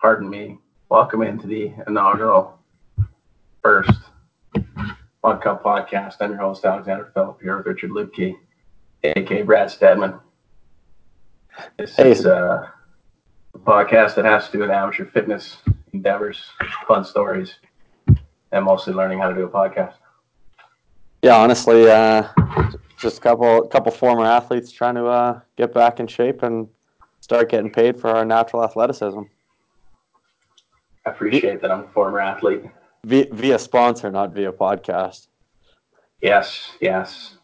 pardon me, welcome into the inaugural first Mud Cup podcast. I'm your host, Alexander Phillip, here with Richard Lipke, aka Brad Stedman. This Hey. is uh, a podcast that has to do with amateur fitness endeavors, fun stories, and mostly learning how to do a podcast. Yeah, honestly, uh, just a couple couple former athletes trying to uh, get back in shape and start getting paid for our natural athleticism appreciate that I'm a former athlete. via, via sponsor, not via podcast. Yes, yes.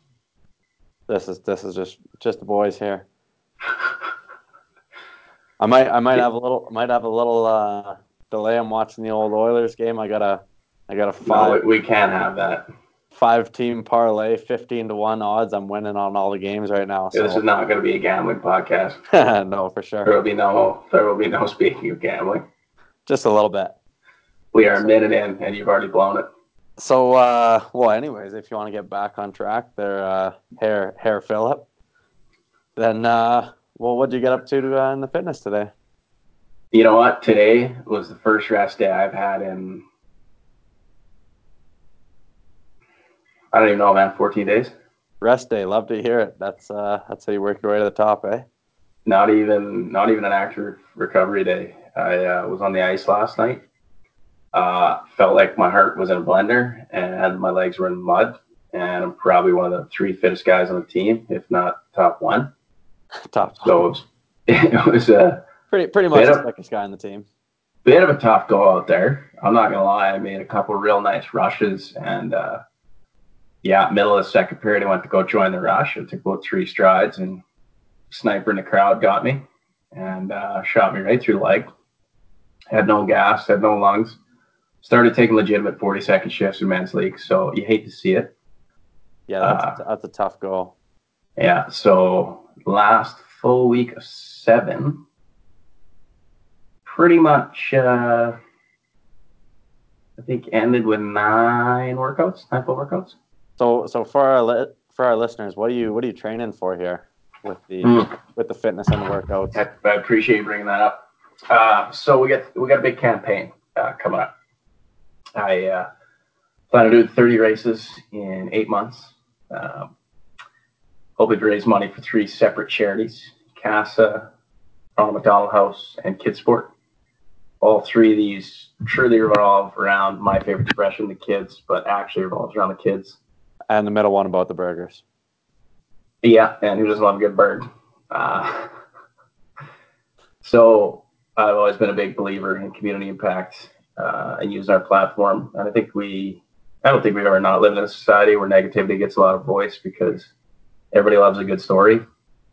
This is this is just just the boys here. I might I might have a little might have a little uh, delay. I'm watching the old Oilers game. I got a I got a No, five we, we can't have that. five team parlay, fifteen to one odds. I'm winning on all the games right now. This is not going to be a gambling podcast. no, for sure. There will be no, there will be no speaking of gambling. Just a little bit. We are a minute in, and you've already blown it. So, uh, well, anyways, if you want to get back on track, there, uh, hair, hair Phillip, then, uh, well, what'd you get up to uh, in the fitness today? You know what? Today was the first rest day I've had in, I don't even know, man, 14 days. Rest day. Love to hear it. That's, uh, that's how you work your way to the top, eh? Not even, not even an active recovery day. I uh, was on the ice last night. Uh, felt like my heart was in a blender and my legs were in mud. And I'm probably one of the three fittest guys on the team, if not top one. top. So it was, it was a pretty, pretty much the second guy on the team. bit of a tough go out there. I'm not gonna lie. I made a couple real nice rushes, and uh, yeah, middle of the second period, I went to go join the rush. It took about three strides, and sniper in the crowd got me and uh, shot me right through the leg. Had no gas, had no lungs. Started taking legitimate 40 second shifts in men's league, so you hate to see it. Yeah, that's, that's a tough goal. Yeah, so last full week of seven, pretty much, uh, I think ended with nine workouts, nine full workouts. So, so for our, li- for our listeners, what are you, what are you training for here with the, Mm. with the fitness and the workouts? I, I appreciate you bringing that up. Uh, so we got we got a big campaign uh, coming up. I uh, plan to do 30 races in eight months. Um, hoping to raise money for three separate charities: CASA, Ronald McDonald House, and Kidsport. All three of these truly revolve around my favorite expression, the kids, but actually revolves around the kids. And the middle one about the burgers. Yeah, and who doesn't love a good bird? Uh, so I've always been a big believer in community impact uh, and using our platform. And I think we, I don't think we've ever not lived in a society where negativity gets a lot of voice because everybody loves a good story.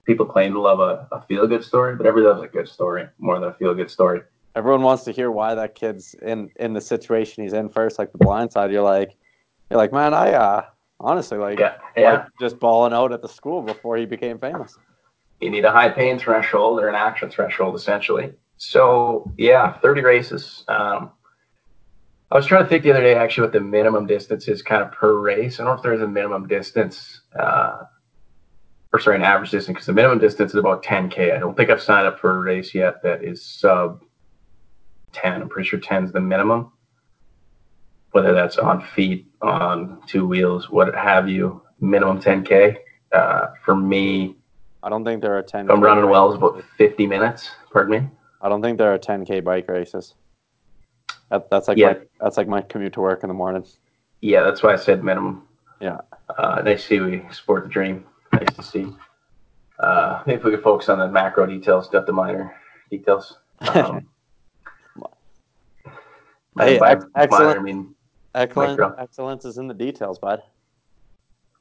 People claim to love a, a feel good story, but everybody loves a good story more than a feel good story. everyone wants to hear why that kid's in in the situation he's in first, like the blind side. You're like, you're like, man, I uh honestly like, Yeah, yeah. like just balling out at the school before he became famous. you need a high pain threshold or an action threshold essentially so yeah 30 races um, i was trying to think the other day actually what the minimum distance is kind of per race i don't know if there's a minimum distance uh, or sorry an average distance because the minimum distance is about 10k i don't think i've signed up for a race yet that is sub 10 i'm pretty sure 10 is the minimum whether that's on feet on two wheels what have you minimum 10k uh, for me I don't think there are ten. I'm running well, it's about 50 minutes. Pardon me. I don't think there are ten k bike races. That, that's like Yeah. my, that's like my commute to work in the morning. Yeah, that's why I said minimum. Yeah. Uh, nice to see we support the dream. Nice to see. Uh, maybe if we could focus on the macro details, not the minor details. Um, Hey, ex- excellent. I mean, Excellent, Micro. excellence is in the details, bud.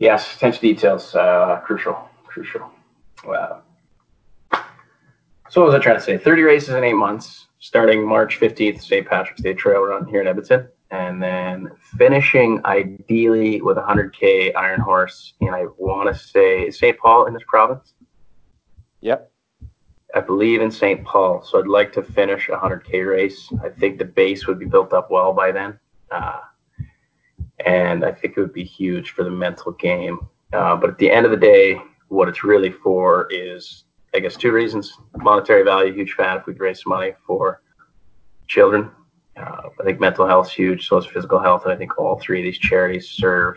yes, attention to details, uh, crucial, crucial. Wow. So what was I trying to say? 30 races in eight months, starting March 15th, St. Patrick's Day Trail Run here in Edmonton, and then finishing ideally with a 100K Iron Horse. And I want to say St. Paul in this province. Yep. I believe in St. Paul. So I'd like to finish a 100K race. I think the base would be built up well by then. Uh, and I think it would be huge for the mental game. Uh, but at the end of the day, what it's really for is, I guess, two reasons. Monetary value, huge fan if we could raise money for children. Uh, I think mental health is huge, so is physical health, and I think all three of these charities serve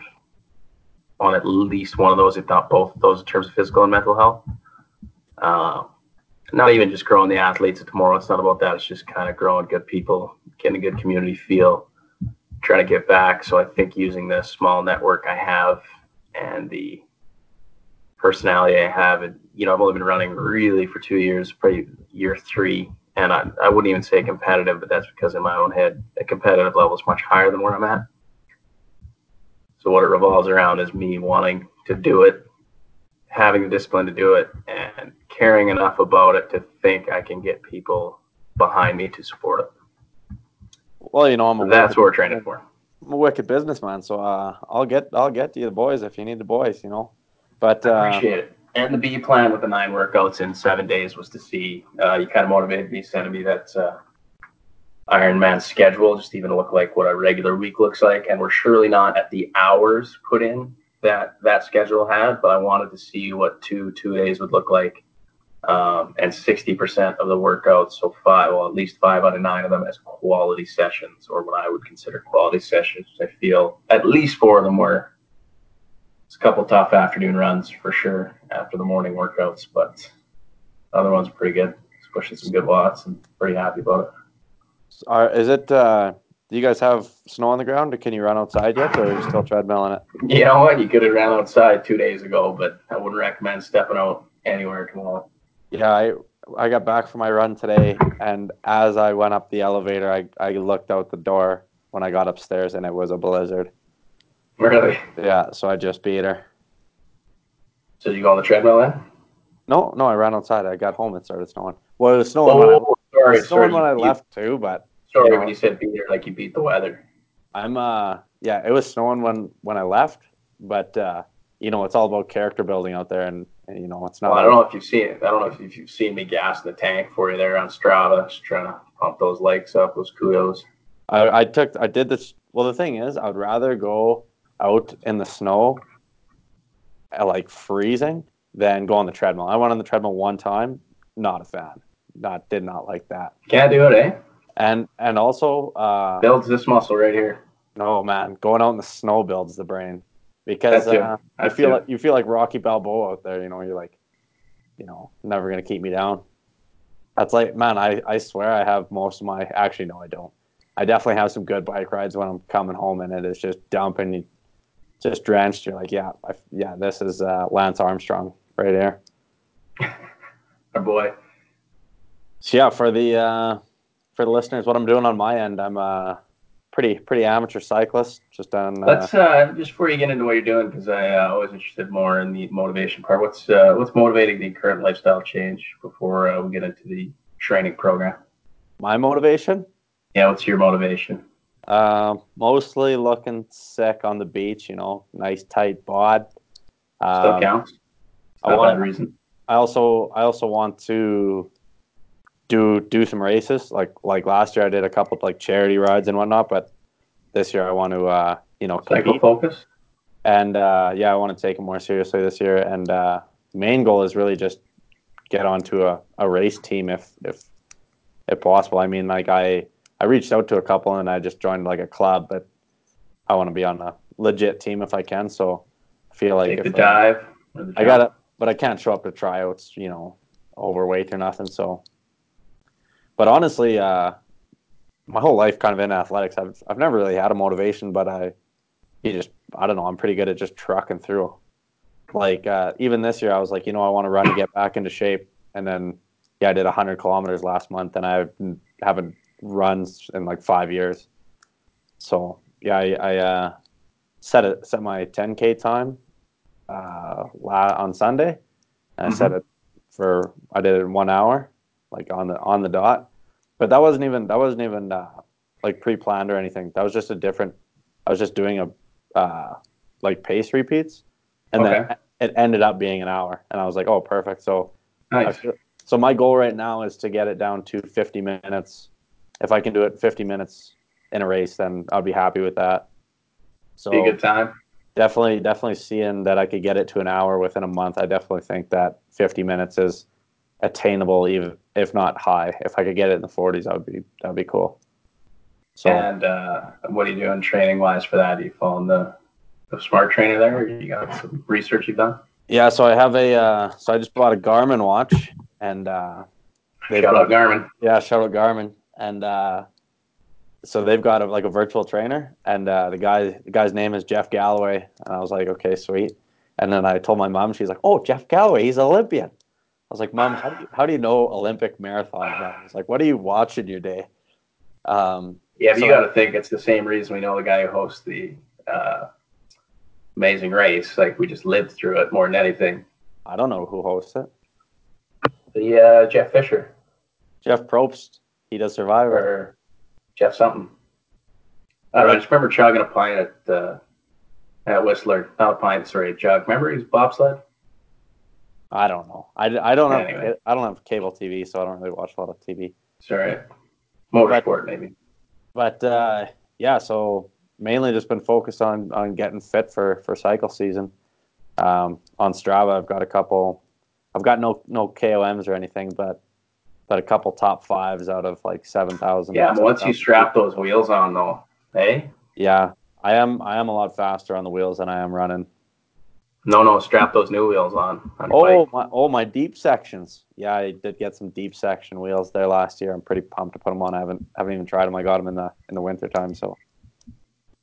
on at least one of those, if not both of those, in terms of physical and mental health. Uh, not even just growing the athletes of tomorrow. It's not about that. It's just kind of growing good people, getting a good community feel, trying to get back. So I think using this small network I have and the personality I have, and you know, I've only been running really for two years, probably year three, and I, I wouldn't even say competitive, but that's because in my own head, the competitive level is much higher than where I'm at. So what it revolves around is me wanting to do it, having the discipline to do it, and caring enough about it to think I can get people behind me to support it. Well, you know, I'm a That's what we're training for. I'm a wicked businessman, so uh, I'll get I'll get you the boys if you need the boys, you know. But I uh, appreciate it. And the B plan with the nine workouts in seven days was to see uh, you kind of motivated me, sending me that uh, Ironman schedule, just even to look like what a regular week looks like. And we're surely not at the hours put in that that schedule had, but I wanted to see what two two days would look like. Um, and 60% of the workouts, so five, well, at least five out of nine of them as quality sessions, or what I would consider quality sessions. I feel at least four of them were. It's a couple tough afternoon runs for sure after the morning workouts, but the other ones pretty good. It's pushing some good watts and pretty happy about it. are, is it? Uh, do you guys have snow on the ground? Or can you run outside yet, or are you still treadmilling it? You know what? You could have ran outside two days ago, but I wouldn't recommend stepping out anywhere tomorrow. Yeah, I I got back from my run today, and as I went up the elevator, I I looked out the door when I got upstairs, and it was a blizzard. Really? Yeah, so I just beat her. So you go on the treadmill then? No, no, I ran outside. I got home. It started snowing. Well, it was snowing when I, Oh, sorry. it was snowing sorry. when I left too, but Sorry you know. when you said beat it, like you beat the weather. I'm uh yeah, it was snowing when when I left, but uh you know it's all about character building out there, and, and you know it's not. Well, I don't know if you've seen it. I don't know if you've seen me gas in the tank for you there on Strava, just trying to pump those likes up, those kudos. I, I took I did this. Well, the thing is, I would rather go out in the snow, uh, like freezing, than go on the treadmill. I went on the treadmill one time. Not a fan. Not did not like that. Can't do it, eh? And and also, uh, Builds this muscle right here. no man, going out in the snow builds the brain because uh, you feel like you feel like Rocky Balboa out there. You know, you're like, you know, never gonna keep me down. That's like, man, I, I swear I have most of my. Actually, no, I don't. I definitely have some good bike rides when I'm coming home, and it is just dumping, just drenched. You're like, yeah, I, yeah, this is uh, Lance Armstrong right here. Our boy. So yeah, for the uh, for the listeners, what I'm doing on my end, I'm a pretty pretty amateur cyclist. Just on. Uh, Let's uh, just before you get into what you're doing, because I uh, always interested more in the motivation part. What's uh, what's motivating the current lifestyle change before uh, we get into the training program? my motivation. Yeah, what's your motivation? Uh, mostly looking sick on the beach, you know, nice tight bod. Still Um, counts. I want- reason. I also I also want to do do some races. Like like last year, I did a couple like charity rides and whatnot. But this year, I want to uh, you know Cycle focus. And uh, yeah, I want to take it more seriously this year. And uh, main goal is really just get onto a, a race team if if if possible. I mean, like I I reached out to a couple and I just joined like a club, but I want to be on a legit team if I can. So I feel like Take if the uh, dive. or the I got it, but I can't show up to tryouts, you know, overweight or nothing. So, but honestly, uh, my whole life kind of in athletics, I've I've never really had a motivation, but I, you just I don't know, I'm pretty good at just trucking through. Like uh, even this year, I was like, you know, I want to run to get back into shape, and then yeah, I did 100 kilometers last month, and I haven't run in like five years. So yeah, I, I uh, set it set my 10k time uh, la- on Sunday, and I set it for I did it in one hour, like on the on the dot. But that wasn't even that wasn't even uh, like pre-planned or anything. That was just a different. I was just doing a uh, like pace repeats, and then it ended up being an hour, and I was like, oh, perfect. So Nice. feel- so my goal right now is to get it down to 50 minutes. If I can do it 50 minutes in a race, then I'll be happy with that. So Be a good time. definitely, definitely seeing that I could get it to an hour within a month. I definitely think that 50 minutes is attainable, even if not high. If I could get it in the 40s, that would be that would be cool. So And uh, what are you doing training wise for that? Are you following the, the smart trainer there? Or you got some research you've done? yeah, so I have a uh, so I just bought a Garmin watch and uh, Shout got- out Garmin. Yeah, shout out Garmin, and uh, so they've got a, like a virtual trainer, and uh, the guy the guy's name is Jeff Galloway, and I was like, okay, sweet. And then I told my mom, she's like, oh, Jeff Galloway, he's an Olympian. I was like, mom, how do you, how do you know Olympic marathon runners? Like, what do you watch in your day? Um, Yeah, but So- you got to think it's the same reason we know the guy who hosts the uh, Amazing Race. Like we just lived through it more than anything. I don't know who hosts it. The uh, Jeff Fisher Jeff Probst, he does Survivor. or Jeff something. I don't know. I just remember chugging a pint at uh, at Whistler. Not a pint, sorry, a jug. Remember his bobsled? I don't know. I, I don't have I don't have cable TV, so I don't really watch a lot of TV. Sorry, motorsport maybe. but uh, yeah, so mainly just been focused on on getting fit for for cycle season. Um, on Strava, I've got a couple. I've got no no KOMs or anything, but but a couple top fives out of like seven thousand. Yeah, once you strap those wheels on, though, hey, yeah, I am I am a lot faster on the wheels than I am running. no, no, strap those new wheels on. on Oh bike. my oh my deep sections. Yeah, I did get some deep section wheels there last year. I'm pretty pumped to put them on. I haven't haven't even tried them. I got them in the in the winter time, so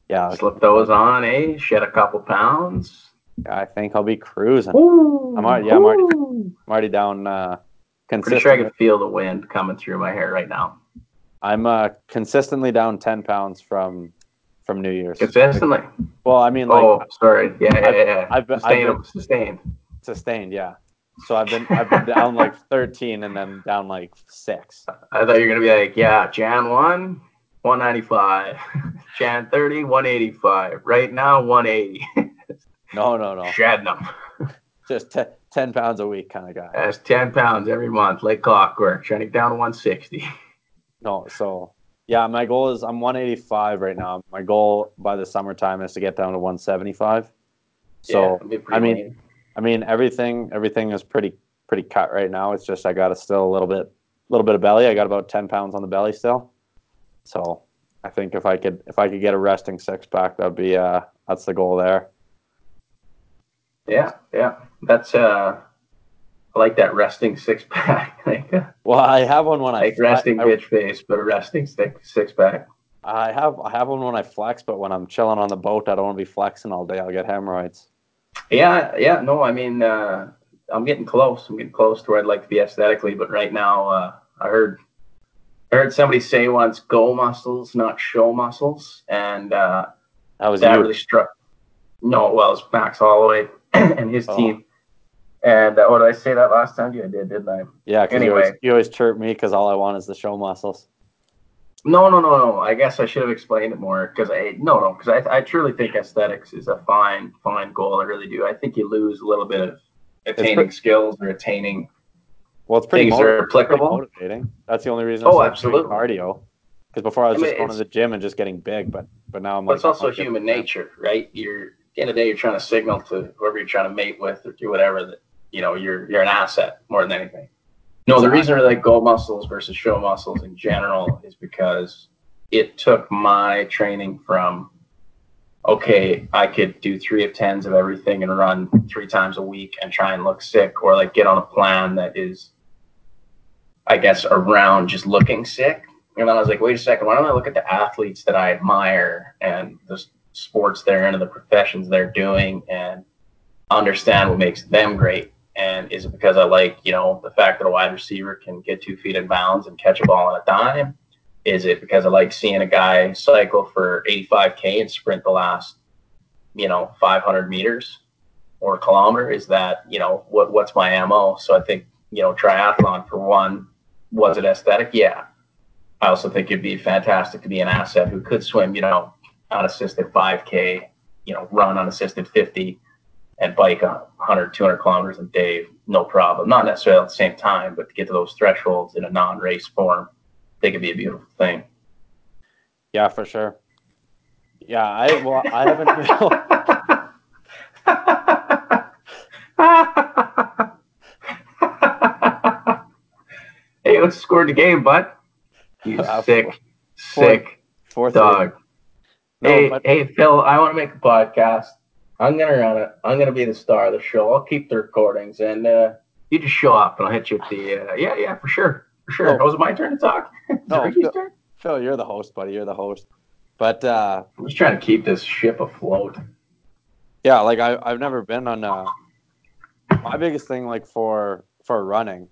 yeah, slip those on, eh? Shed a couple pounds. I think I'll be cruising. Ooh, I'm already- yeah, I'm already- I'm already down uh, Pretty sure I can feel the wind coming through my hair right now. I'm uh, consistently down ten pounds from from New Year's. Consistently. Well, I mean, like. Oh, sorry. Yeah, I've, yeah, yeah. I've been sustained. I've been, sustained. Sustained, yeah. So I've been I've been down like thirteen and then down like six. I thought you were gonna be like, yeah, Jan one, one ninety five, Jan thirty, one eighty five. Right now, one eighty. no, no, no. Shadnum. Just t- 10 pounds a week kind of guy. That's 10 pounds every month, like clockwork, trending down to 160. No, so yeah, my goal is I'm 185 right now. My goal by the summertime is to get down to 175. So yeah, I mean. I mean everything everything is pretty pretty cut right now. It's just I got to still a little bit a little bit of belly. I got about 10 pounds on the belly still. So I think if I could if I could get a resting six pack, that'd be uh that's the goal there. Yeah, yeah. That's, uh, I like that resting six pack. like, uh, Well, I have one when I like resting I, bitch face, but a resting stick six pack. I have I have one when I flex, but when I'm chilling on the boat, I don't want to be flexing all day. I'll get hemorrhoids. Yeah, yeah. No, I mean, uh, I'm getting close. I'm getting close to where I'd like to be aesthetically, but right now, uh, I heard, I heard somebody say once, "Go muscles, not show muscles," and uh, That was that you. really struck. No, well, it's Max Holloway and his Oh. team. And uh, what did I say that last time? Yeah, I did, didn't I? yeah, because you always anyway. you always chirp me because all I want is the show muscles. No, no, no, no. I guess I should have explained it more because I no, no, because I, I truly think aesthetics is a fine, fine goal. I really do. I think you lose a little bit of attaining pretty- skills or attaining Well, it's pretty, things motiv- that are applicable. motivating. That's the only reason. I Oh, absolutely. Cardio. Because before I was I mean, just going to the gym and just getting big, but but now I'm But like it's also human nature, right? You're at the end of the day, you're trying to signal to whoever you're trying to mate with or do whatever that you know you're you're an asset more than anything. No, the reason I like go muscles versus show muscles in general is because it took my training from okay, I could do three of tens of everything and run three times a week and try and look sick, or like get on a plan that is, I guess, around just looking sick. And then I was like, wait a second, why don't I look at the athletes that I admire and the sports they're in and the professions they're doing and understand what makes them great? And is it because I like, you know, the fact that a wide receiver can get two feet in bounds and catch a ball on a dime? Is it because I like seeing a guy cycle for 85K and sprint the last, you know, 500 meters or a kilometer? Is that, you know, what what's my MO? So I think, you know, triathlon for one, was it aesthetic? Yeah. I also think it'd be fantastic to be an asset who could swim, you know, unassisted 5K, you know, run unassisted 50 and bike a 100, 200 kilometers a day, no problem. Not necessarily at the same time, but to get to those thresholds in a non race form, they could be a beautiful thing. Yeah, for sure. Yeah, I well, I haven't. hey, let's score the game, bud. You Uh, sick, for- sick. Four Dog. No, hey, but- hey, Phil, I want to make a podcast. I'm gonna run it. I'm gonna be the star of the show. I'll keep the recordings, and uh, you just show up, and I'll hit you with the. Uh, yeah, yeah, for sure, for sure. Was it my turn to talk? No, Phil- turn? Phil, you're the host, buddy. You're the host. But uh, I'm just trying to keep this ship afloat. yeah, like I, I've never been on. Uh, my biggest thing, like for for running,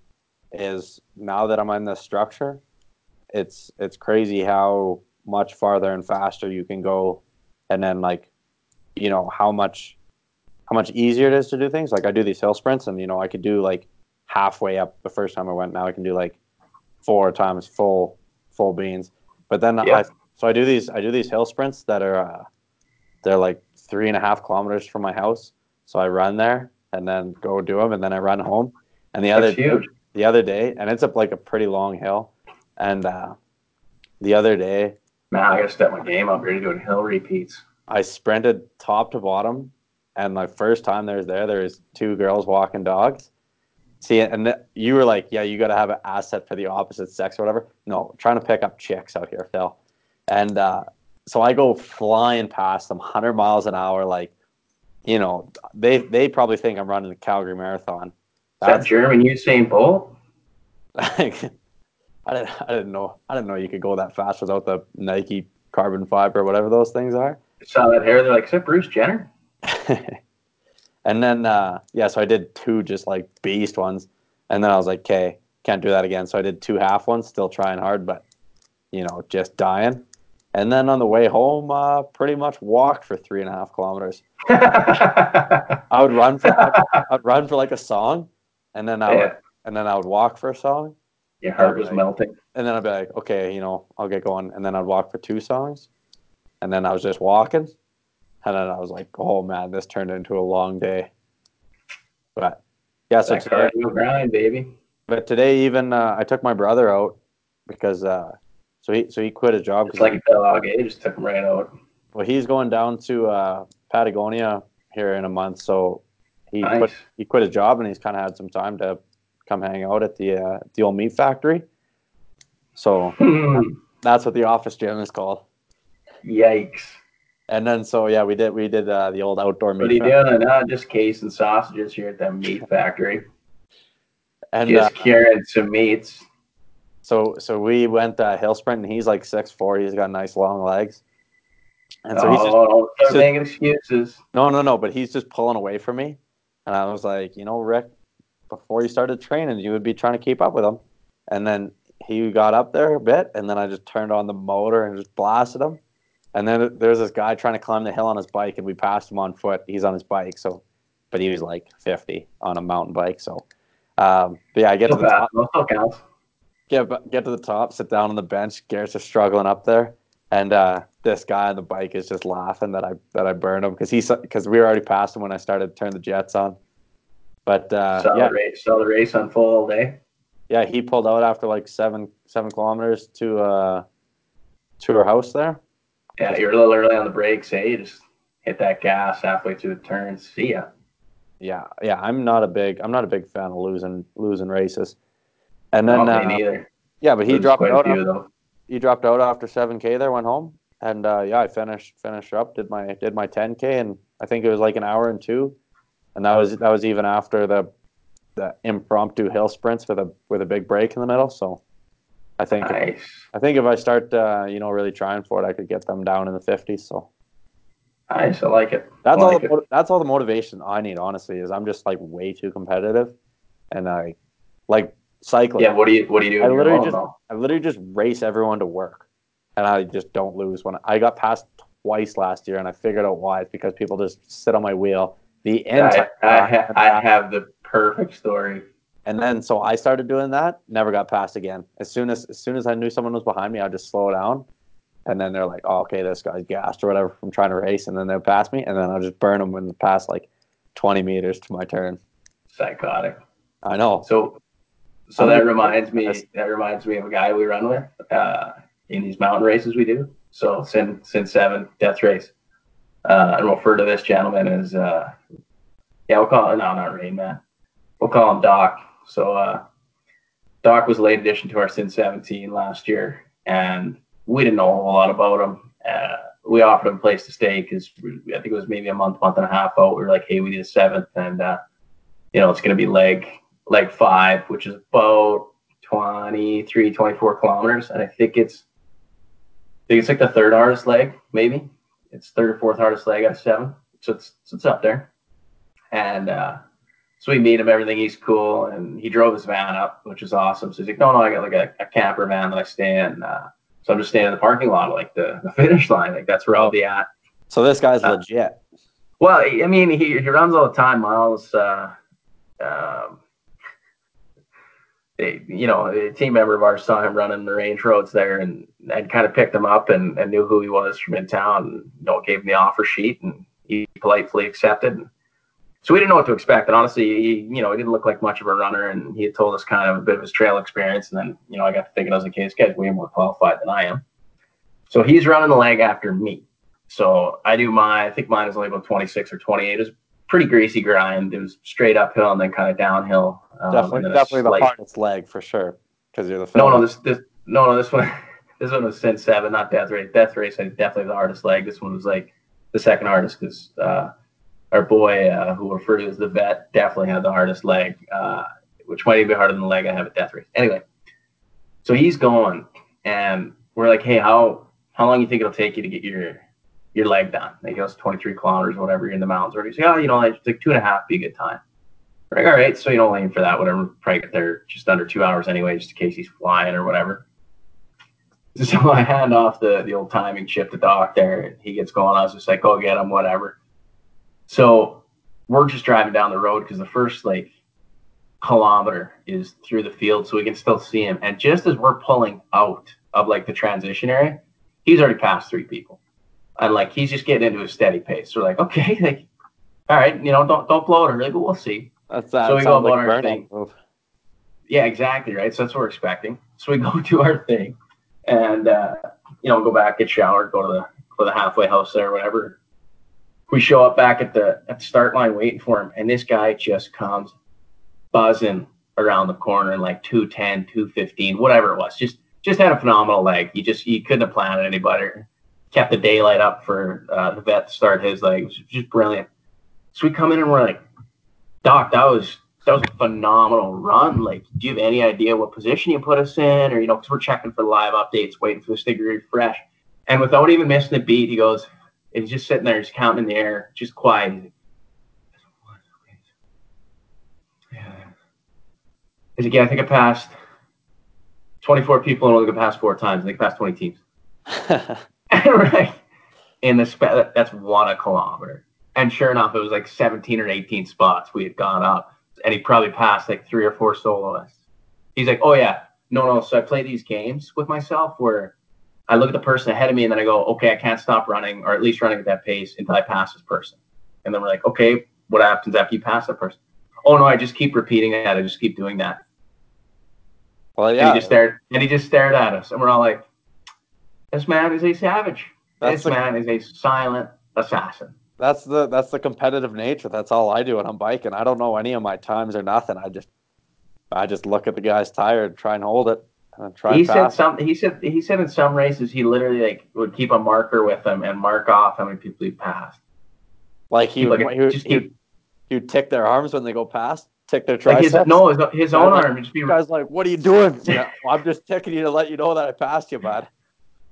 is now that I'm in this structure, it's it's crazy how much farther and faster you can go, and then like, you know how much how much easier it is to do things. Like I do these hill sprints, and you know I could do like halfway up the first time I went. Now I can do like four times full full beans. But then Yeah. I so I do these I do these hill sprints that are uh, they're like three and a half kilometers from my house. So I run there and then go do them, and then I run home. And the other huge. the other day, and it's up like a pretty long hill. And uh, the other day, Man, I gotta step my game up. Ready doing hill repeats. I sprinted top to bottom, and my first time there was there, there was two girls walking dogs. See, and th- you were like, "Yeah, you got to have an asset for the opposite sex or whatever." No, trying to pick up chicks out here, Phil. And uh, so I go flying past them, hundred miles an hour, like, you know, they they probably think I'm running the Calgary Marathon. Is that That's German Usain Bolt? like, I didn't, I didn't know, I didn't know you could go that fast without the Nike carbon fiber, or whatever those things are. Saw that hair. They're like, is that Bruce Jenner? and then uh yeah so i did two just like beast ones and then i was like okay can't do that again so i did two half ones still trying hard but you know just dying and then on the way home uh pretty much walked for three and a half kilometers i would run for i'd run for like a song and then i would and then i would walk for a song your heart was Right. melting. and then i'd be like okay you know i'll get going and then i'd walk for two songs and then i was just walking and then i was like oh man this turned into a long day but yeah so today, grind, baby. but today even uh, i took my brother out because uh so he so he quit his job It's 'cause like he- a dog. Eh? Just took him right out. well he's going down to uh patagonia here in a month so he Nice. quit he quit his job and he's kind of had some time to come hang out at the uh, the old meat factory so that's what the office gym is called Yikes. And then so yeah, we did we did uh, the old outdoor meat. What are you meat. doing? Not just casing sausages here at that meat factory. And uh, Just curing some meats. so so we went uh, hill sprint, and he's like six four. He's got nice long legs. And so he's just oh, he's just- making excuses. no no no, but he's just pulling away from me. And I was like, you know, Rick, before you started training, you would be trying to keep up with him. And then he got up there a bit, and then I just turned on the motor and just blasted him. And then there's this guy trying to climb the hill on his bike, and we passed him on foot. He's on his bike, so, but he was like 50 on a mountain bike. So, um, but yeah, I get to the top. get get to the top, sit down on the bench. Garrett's just struggling up there, and uh, this guy on the bike is just laughing that I that I burned him because he's because we were already past him when I started to turn the jets on. But uh, saw, yeah, the race, saw the race unfold all day. yeah, he pulled out after like seven seven kilometers to uh, to her house there. Yeah, you're a little early on the brakes. Hey, you just hit that gas halfway through the turn. See ya. Yeah, yeah, I'm not a big I'm not a big fan of losing losing races. And then me uh, neither. yeah, but he dropped out. few, After, he dropped out after seven k. There went home, and uh, yeah, I finished finished up. Did my did my ten k, and I think it was like an hour and two, and that was that was even after the the impromptu hill sprints with a with a big break in the middle. So I think Nice. I think if I start uh, you know really trying for it, I could get them down in the fifties. So Nice. I like it. that's I all like the, it. that's all the motivation I need. Honestly, is I'm just like way too competitive, and I like cycling. Yeah. What do you What do you do? I literally just-? I literally just race everyone to work, and I just don't lose. When I got passed twice last year, and I figured out why. It's because people just sit on my wheel the I, entire I, ha- time. I have the perfect story. And then so I started doing that. Never got passed again. As soon as as soon as I knew someone was behind me, I'd just slow down. And then they're like, "Oh, okay, this guy's gassed or whatever from trying to race." And then they'll pass me, and then I'll just burn them in the past like twenty meters to my turn. Psychotic. I know. So, so that reminds me. That reminds me of a guy we run with uh, in these mountain races we do. So, Sin Sin Seven Death Race, uh, and we'll refer to this gentleman as uh, yeah, we'll call no, not Rain Man. We'll call him Doc. So, uh, Doc was a late addition to our Sin 17 last year, and we didn't know a whole lot about him. Uh, we offered him a place to stay because I think it was maybe a month, month and a half out. We were like, hey, we need a seventh, and uh, you know, it's going to be leg leg five, which is about 23, 24 kilometers, and I think it's I think it's like the third hardest leg, maybe. It's third or fourth hardest leg out of seven, so it's it's up there. And uh, so we meet him, everything. He's cool, and he drove his van up, which is awesome. So he's like, "No, no, I got like a, a camper van that I stay in." Uh, so I'm just staying in the parking lot, like the, the finish line. Like that's where I'll be at. So this guy's uh, legit. Well, I mean, he, he runs all the time. Miles, uh, um, they, you know, a team member of ours saw him running the range roads there, and and kind of picked him up and, and knew who he was from in town. And, you know, gave him the offer sheet, and he politely accepted. And, so we didn't know what to expect. And honestly, he, you know, he didn't look like much of a runner, and he had told us kind of a bit of his trail experience. And then, you know, I got to thinking, I was like, okay, this guy's way more qualified than I am. So he's running the leg after me. So I do my, I think mine is only about 26 or 28. It was pretty greasy grind. It was straight uphill and then kind of downhill. Um, definitely, definitely the hardest leg for sure. Because you're the no, no, this, this, no, no, this one, this one was Sin Seven, not Death Race. Death Race, I definitely the hardest leg. This one was like the second hardest because uh, our boy, uh, who referred to as the vet, definitely had the hardest leg, uh, which might even be harder than the leg I have at Death Race. Anyway, so he's gone, and we're like, hey, how how long you think it'll take you to get your your leg done? Like it was 23 kilometers, or whatever. You're in the mountains. Or he's like, oh, you know, like, like two and a half be a good time. We're like, all right, so you don't aim for that. Whatever, probably get there just under two hours anyway, just in case he's flying or whatever. So I hand off the the old timing chip to Doc there, and he gets going. I was just like, go get him, whatever. So we're just driving down the road because the first like kilometer is through the field, so we can still see him. And just as we're pulling out of like the transition area, he's already passed three people, and like he's just getting into a steady pace. So we're like, okay, like, all right, you know, don't don't blow it early, but we'll see. That's that. So we go about like our thing. Move. Yeah, exactly right. So that's what we're expecting. So we go do our thing, and uh, you know, go back, get showered, go to the go to the halfway house there, or whatever we show up back at the at the start line waiting for him, and this guy just comes buzzing around the corner in like 210, 215, whatever it was. Just just had a phenomenal leg. You just you couldn't have planned it any better. Kept the daylight up for uh, the vet to start his leg. It was just brilliant. So we come in and we're like, Doc, that was that was a phenomenal run. Like, do you have any idea what position you put us in, or you know, because we're checking for live updates, waiting for this thing to refresh. And without even missing a beat, he goes, and he's just sitting there, just counting in the air, just quiet. Yeah. He's like, yeah, I think I passed 24 people and only got past four times. I think I passed 20 teams. right. In the spe- that's one a kilometer. And sure enough, it was like 17 or 18 spots we had gone up. And he probably passed like three or four soloists. He's like, oh, yeah, no, no. So I play these games with myself where I look at the person ahead of me and then I go, okay, I can't stop running or at least running at that pace until I pass this person. And then we're like, okay, what happens after you pass that person? Oh no, I just keep repeating that. I just keep doing that. Well, yeah. And he just stared and he just stared at us, and we're all like, "This man is a savage. That's this the, man is a silent assassin." That's the that's the competitive nature. That's all I do when I'm biking. I don't know any of my times or nothing. I just I just look at the guy's tire and try and hold it Uh, he said something. He said he said in some races he literally like would keep a marker with him and mark off how many people he passed. Like he would, he, just he, he would tick their arms when they go past, tick their triceps. Like his, no, his, his own arm would just be. Guys, like, what are you doing? yeah, well, I'm just ticking you to let you know that I passed you, bud.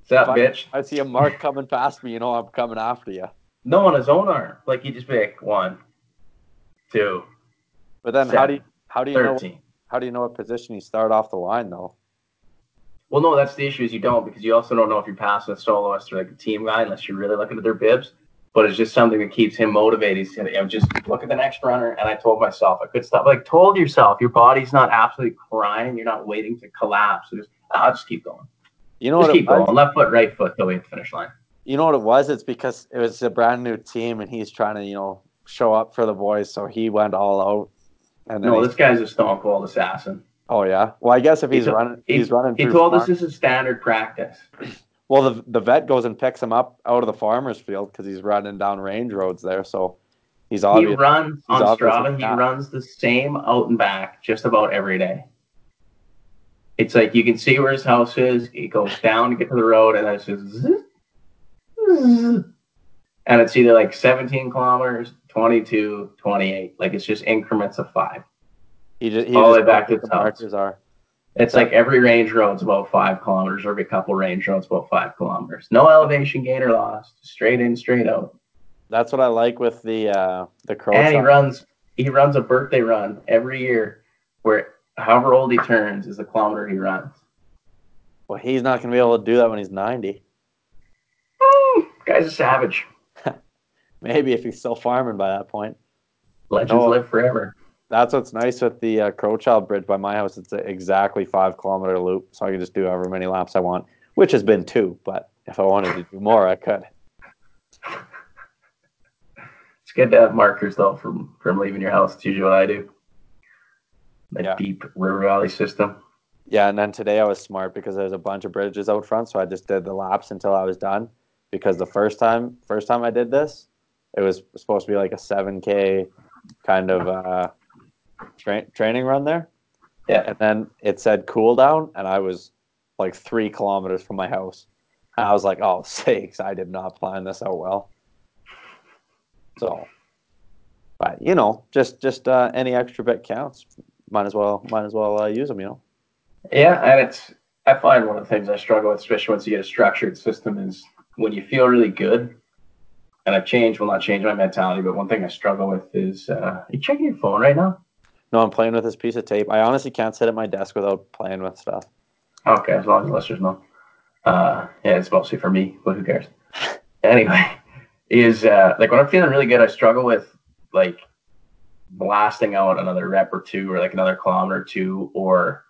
That bitch? I, I see a mark coming past me. You know I'm coming after you. No, on his own arm. Like he just be like one, two. But then seven, how do you how do you 13. know how do you know what position you start off the line though? Well, no, that's the issue is you don't because you also don't know if you're passing a soloist or like a team guy unless you're really looking at their bibs. But it's just something that keeps him motivated. He's you know, just look at the next runner. And I told myself I could stop. Like told yourself, your body's not absolutely crying. You're not waiting to collapse. So just oh, I'll just keep going. You know just what? Keep going. Left foot, right foot, go at the finish line. You know what it was? It's because it was a brand new team, and he's trying to you know show up for the boys. So he went all out. And no, this guy's a stone cold assassin. Oh yeah. Well, I guess if he's, he's running, he's, running. He told farm. us this is standard practice. Well, the the vet goes and picks him up out of the farmer's field because he's running down range roads there. So he's obvious. He runs on Strava. He runs the same out and back just about every day. It's like you can see where his house is. He goes down to get to the road, and then it's just, zzz, zzz. and it's either like 17 kilometers, 22, 28. Like it's just increments of five. He just he All the way back to the markers are. It's like every range road's about five kilometers, or every couple range roads about five kilometers. No elevation gain or loss, straight in, straight out. That's what I like with the uh the crow. and he runs he runs a birthday run every year where however old he turns is the kilometer he runs. Well, he's not going to be able to do that when he's 90. Guy's a savage. Maybe if he's still farming by that point. Legends No. live forever. That's what's nice with the uh, Crowchild Bridge by my house. It's a exactly five kilometer loop, so I can just do however many laps I want, which has been two. But if I wanted to do more, I could. It's good to have markers though from from leaving your house. It's usually what I do. The Yeah. deep river valley system. Yeah, and then today I was smart because there's a bunch of bridges out front, so I just did the laps until I was done. Because the first time, first time I did this, it was supposed to be like a seven k kind of uh, tra- training run there. Yeah. and then it said cool down, and I was like three kilometers from my house. And I was like, "Oh, sakes! I did not plan this out well." So, but you know, just just uh, any extra bit counts. Might as well, might as well uh, use them. You know. Yeah, and it's I find one of the things I struggle with, especially once you get a structured system, is when you feel really good. And I've changed, will not change my mentality, but one thing I struggle with is uh, are you checking your phone right now? No, I'm playing with this piece of tape. I honestly can't sit at my desk without playing with stuff. Okay, as long as the listeners know. Uh, yeah, it's mostly for me, but who cares? Anyway, is uh, like when I'm feeling really good, I struggle with like blasting out another rep or two, or like another kilometer or two, or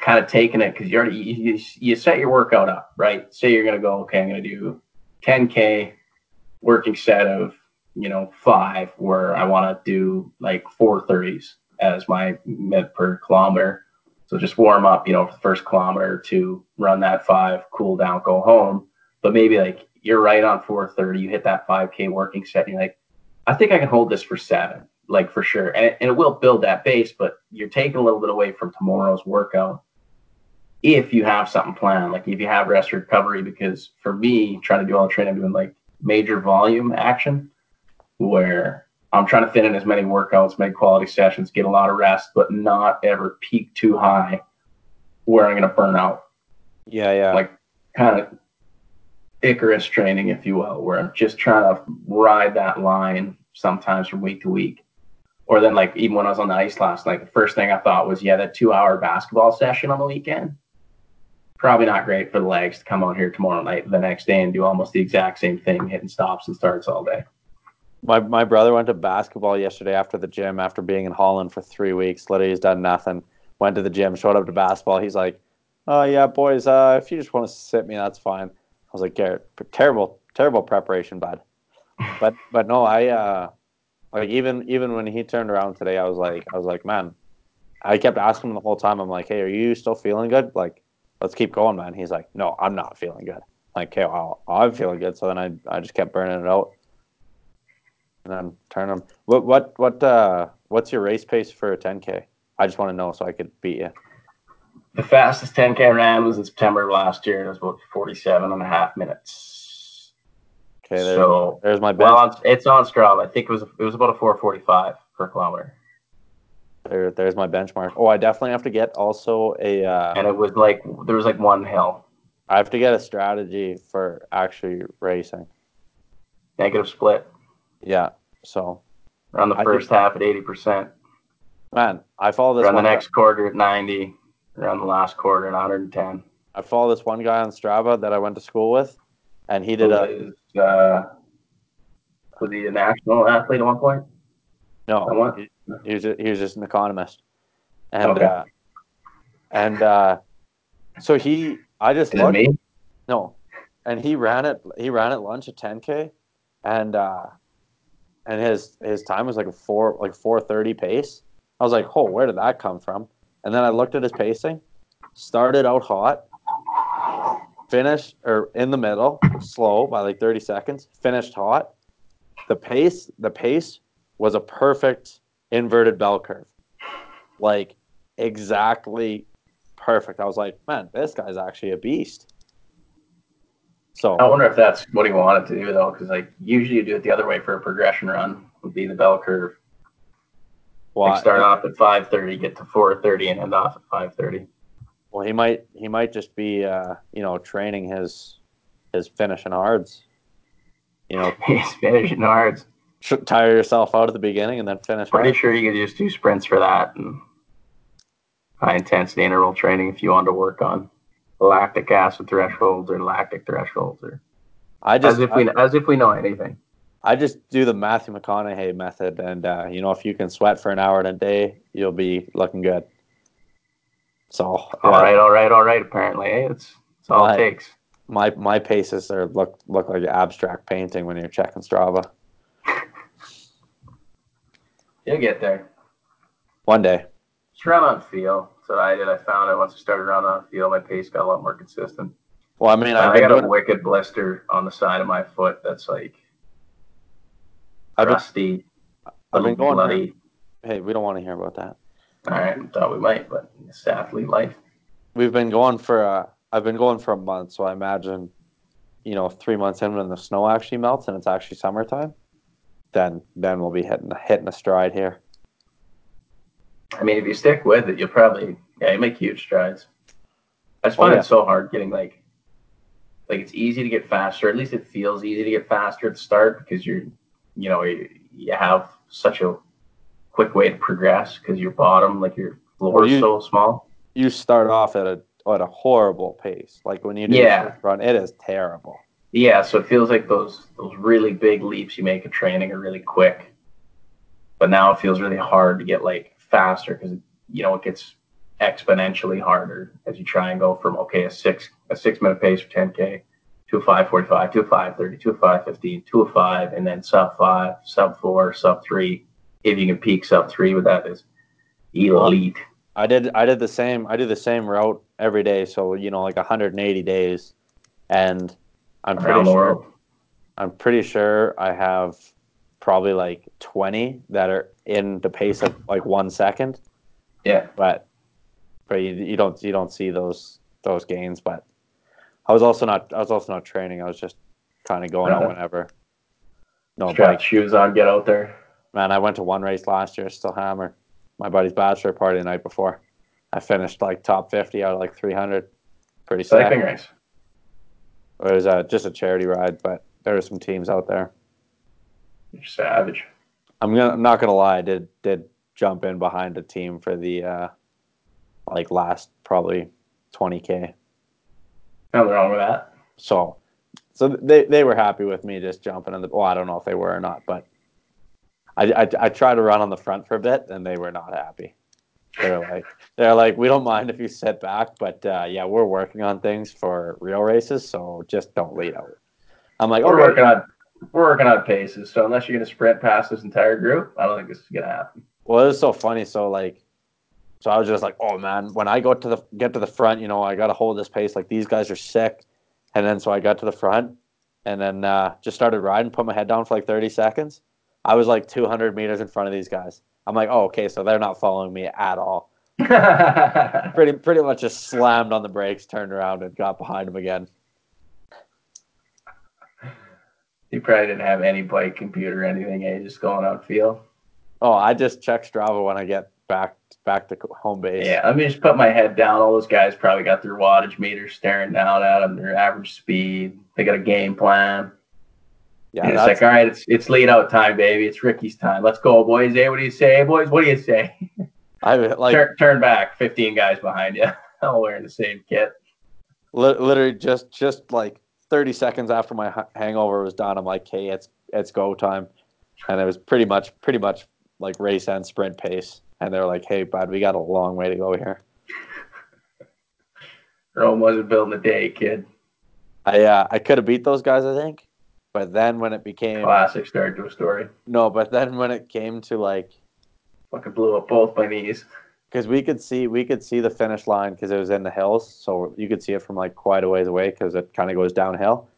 kind of taking it because you already you, you, you set your workout up, right? Say you're gonna go, okay, I'm gonna do 10k working set of you know five, where I want to do like 430s as my mid per kilometer. So just warm up, you know, for the first kilometer to run that five, cool down, go home. But maybe like you're right on 430, you hit that 5K working set, and you're like, I think I can hold this for seven, like for sure. And it, and it will build that base, but you're taking a little bit away from tomorrow's workout if you have something planned, like if you have rest recovery. Because for me, trying to do all the training, I'm doing like major volume action where I'm trying to fit in as many workouts, make quality sessions, get a lot of rest, but not ever peak too high where I'm going to burn out. Yeah, yeah. Like kind of Icarus training, if you will, where I'm just trying to ride that line sometimes from week to week. Or then, like, even when I was on the ice last night, the first thing I thought was, yeah, that two hour basketball session on the weekend, probably not great for the legs to come out here tomorrow night, the next day, and do almost the exact same thing, hitting stops and starts all day. My my brother went to basketball yesterday after the gym after being in Holland for three weeks. Literally, he's done nothing. Went to the gym, showed up to basketball. He's like, "Oh yeah, boys. Uh, if you just want to sit me, that's fine." I was like, "Garrett, terrible, terrible preparation, bud." But but no, I uh, like even even when he turned around today, I was like, I was like, man, I kept asking him the whole time. I'm like, "Hey, are you still feeling good? Like, let's keep going, man." He's like, "No, I'm not feeling good." I'm like, "Okay, well, I'm feeling good." So then I I just kept burning it out and then turn them. What what what uh what's your race pace for a 10k? I just want to know so I could beat you. The fastest 10K I ran was in September of last year. It was about 47 and a half minutes. Okay, there's, so, there's my bench. well, it's, it's on Strava. I think it was it was about a 445 per kilometer. there, there's my benchmark. Oh, I definitely have to get also a. Uh, And it was like, there was like one hill, I have to get a strategy for actually racing. negative split. Yeah. So, Run the first half at 80%. man, I follow this Run the one. next quarter at 90. Run the last quarter at 110. I follow this one guy on Strava that I went to school with, and he did a was, uh, was he a national athlete at one point? no. He, he was just, he was just an economist, and Okay. uh, and uh, so he I just looked. me? No, and he ran it. He ran at lunch at 10k, and uh, and his his time was like a four like 4:30 pace. I was like, oh, where did that come from? And then I looked at his pacing. Started out hot, finished or in the middle, slow by like 30 seconds. Finished hot. The pace the pace was a perfect inverted bell curve, like exactly perfect. I was like, man, this guy's actually a beast. So I wonder if that's what he wanted to do though, because like usually you do it the other way for a progression run would be the bell curve. well, Like start off at five thirty, get to four thirty, and end off at five thirty. well, he might he might just be uh, you know training his his finishing hards. You know, He's finishing hard. tr- tire yourself out at the beginning and then finish. Pretty hard. sure you could just do sprints for that and high intensity interval training if you wanted to work on lactic acid thresholds or lactic thresholds or I just as if we as if we know anything. I just do the Matthew McConaughey method, and uh, you know, if you can sweat for an hour in a day, you'll be looking good. So, All yeah, right, all right, all right. Apparently, it's it's all Right. it takes. my my paces are look look like an abstract painting when you're checking Strava. You'll get there. One day, Just run on feel. What I did. I found it once I started running on feel. My pace got a lot more consistent. well, I mean, I've I got doing, a wicked blister on the side of my foot that's like I've been, rusty, I've little been going. bloody. Hey, we don't want to hear about that. All right, thought we might, but it's athlete life. We've been going for. Uh, I've been going for a month, so I imagine, you know, three months in when the snow actually melts and it's actually summertime, then then we'll be hitting hitting a stride here. I mean, if you stick with it, you'll probably yeah, you make huge strides. I just Oh, yeah. it so hard getting like, like it's easy to get faster. At least it feels easy to get faster at the start because you're, you know, you, you have such a quick way to progress because your bottom, like your floor, Well, is you- so small. you start off at a at a horrible pace. Like when you do Yeah. run, it is terrible. Yeah, so it feels like those those really big leaps you make in training are really quick, but now it feels really hard to get like faster because you know it gets exponentially harder as you try and go from okay a six a six minute pace for 10k to a 545 to a 530 to a 515 to a five and then sub five sub four sub three if you can peak sub three with that is elite I did I did the same I do the same route every day, so you know like 180 days, and I'm around pretty sure. I'm pretty sure I have probably like 20 that are in the pace of like one second, Yeah, but but you, you don't you don't see those those gains. But I was also not I was also not training. I was just kind of going out Uh-huh. whenever. No strap bike. shoes on, get out there. Man, I went to one race last year, still hammered. My buddy's bachelor party the night before. I finished like top 50 out of like 300. Pretty Cycling sick. race. It was uh, just a charity ride, but there were some teams out there. You're savage. I'm gonna I'm not gonna lie, I did did jump in behind a team for the uh, like last probably 20k. Nothing wrong with that. So so they they were happy with me just jumping in the. Well, I don't know if they were or not, but I I, I tried to run on the front for a bit, and they were not happy. They're like they're like we don't mind if you sit back, but uh, yeah, we're working on things for real races, so just don't lead out. I'm like, We're okay. working on we're working on paces. So unless you're gonna sprint past this entire group, I don't think this is gonna happen. Well, it was so funny. So like, so I was just like, oh man, when I go to the get to the front, you know, I got to hold this pace. Like these guys are sick. And then so I got to the front, and then uh, just started riding, put my head down for like 30 seconds. I was like 200 meters in front of these guys. I'm like, oh, okay, so they're not following me at all. Pretty pretty much just slammed on the brakes, turned around, and got behind them again. You probably didn't have any bike computer or anything, eh? Just going out field. Oh, I just check Strava when I get back back to home base. Yeah, let me just put my head down. All those guys probably got their wattage meters staring down at them, their average speed. They got a game plan. yeah, and it's like, all right, it's it's lead out time, baby. It's Ricky's time. Let's go, boys. Hey, what do you say, boys? What do you say? I like turn, turn back. Fifteen guys behind you, all wearing the same kit. Literally just just like 30 seconds after my hangover was done i'm like hey it's it's go time and it was pretty much pretty much like race and sprint pace and they're like hey bud we got a long way to go here Rome wasn't building a day, kid. i uh, i could have beat those guys i think but then when it became Classic start to a story. no but then when it came to like Fucking blew up both my knees. because we could see we could see the finish line because it was in the hills so you could see it from like quite a ways away because it kind of goes downhill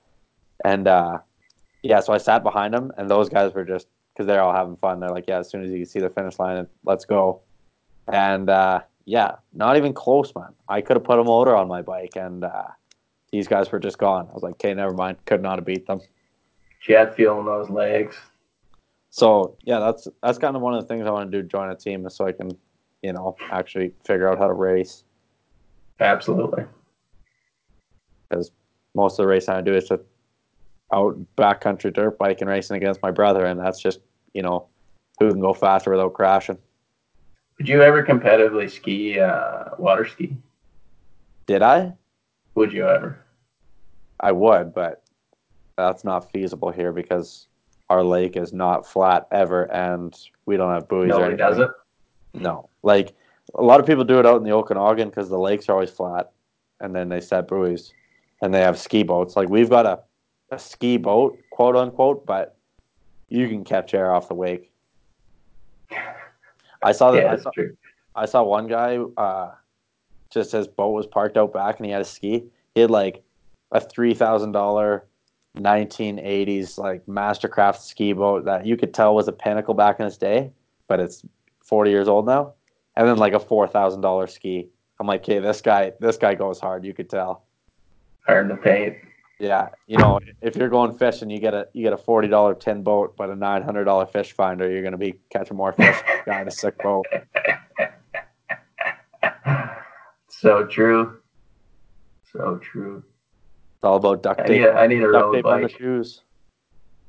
and uh yeah so i sat behind them and those guys were just because they're all having fun they're like yeah as soon as you can see the finish line let's go and uh Yeah, not even close, man. I could have put a motor on my bike, and uh, these guys were just gone. I was like, okay, never mind. Could not have beat them. Jet fuel in those legs. So yeah, that's that's kind of one of the things I want to do. Join a team, so I can, you know, actually figure out how to race. Absolutely. Because most of the racing I do is just out backcountry dirt biking racing against my brother, and that's just you know who can go faster without crashing. Would you ever competitively ski uh, water ski? Did I? Would you ever? I would, but that's not feasible here because our lake is not flat ever, and we don't have buoys. or Nobody does it. No, like a lot of people do it out in the Okanagan because the lakes are always flat, and then they set buoys, and they have ski boats. Like we've got a, a ski boat, quote unquote, but you can catch air off the wake. I saw that. Yeah, I, saw, true. I saw one guy. Uh, just his boat was parked out back, and he had a ski. He had like a three thousand dollar 1980s like Mastercraft ski boat that you could tell was a pinnacle back in its day, but it's 40 years old now. And then like a four thousand dollar ski. I'm like, okay, this guy, this guy goes hard. You could tell. Hard to paint. Yeah, you know, if you're going fishing, you get a you get a forty dollar tin boat, but a nine hundred dollar fish finder. You're gonna be catching more fish than guy in a sick boat. so true. So true. It's all about duct I tape. need a, I need a duct road tape on the bike. shoes.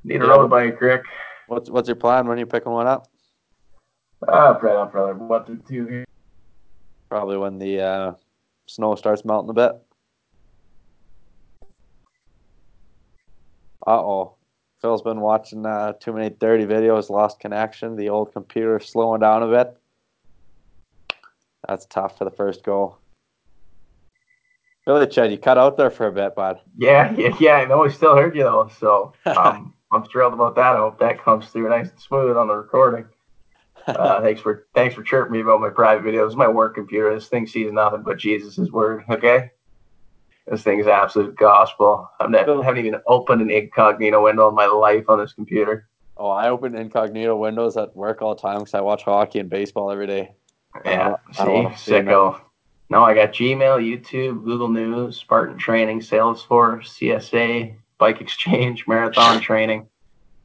Need a Yeah. road bike, Rick. What's what's your plan when are you picking one up? Ah, right on, brother. What to do here? Probably when the uh, snow starts melting a bit. Uh oh. Phil's been watching uh, too many dirty videos, lost connection, the old computer slowing down a bit. That's tough for the first goal. Really, Chad, you cut out there for a bit, bud. Yeah, yeah, yeah. I know I still heard you though, so um, I'm thrilled about that. I hope that comes through nice and smooth on the recording. Uh, thanks for thanks for chirping me about my private videos. My work computer. This thing sees nothing but Jesus' word. Okay, this thing is absolute gospel. I've never, I haven't even opened an incognito window in my life on this computer. oh, I open incognito windows at work all the time because I watch hockey and baseball every day. Yeah, I don't see, see sicko. No, I got Gmail, YouTube, Google News, Spartan Training, Salesforce, CSA, Bike Exchange, Marathon Training.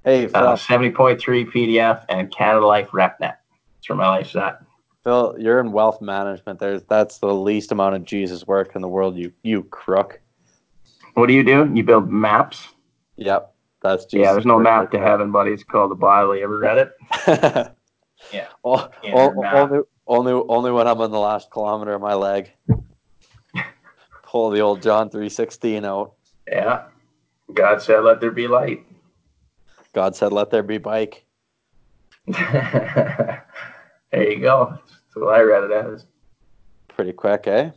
Hey, Phil, uh, 70.3 PDF and Canada Life RepNet. That's where my life's at. Phil, you're in wealth management. There's that's the least amount of Jesus work in the world. You you crook. What do you do? You build maps? Yep, that's Jesus. yeah, there's no map to heaven, buddy. It's called the Bible. You ever read it? Yeah. O- Yeah, o- map. only, only, only when I'm on the last kilometer of my leg. Pull the old John three sixteen out. Yeah. God said, let there be light. God said, "Let there be bike." there you go. That's what I read it as. Pretty quick, eh?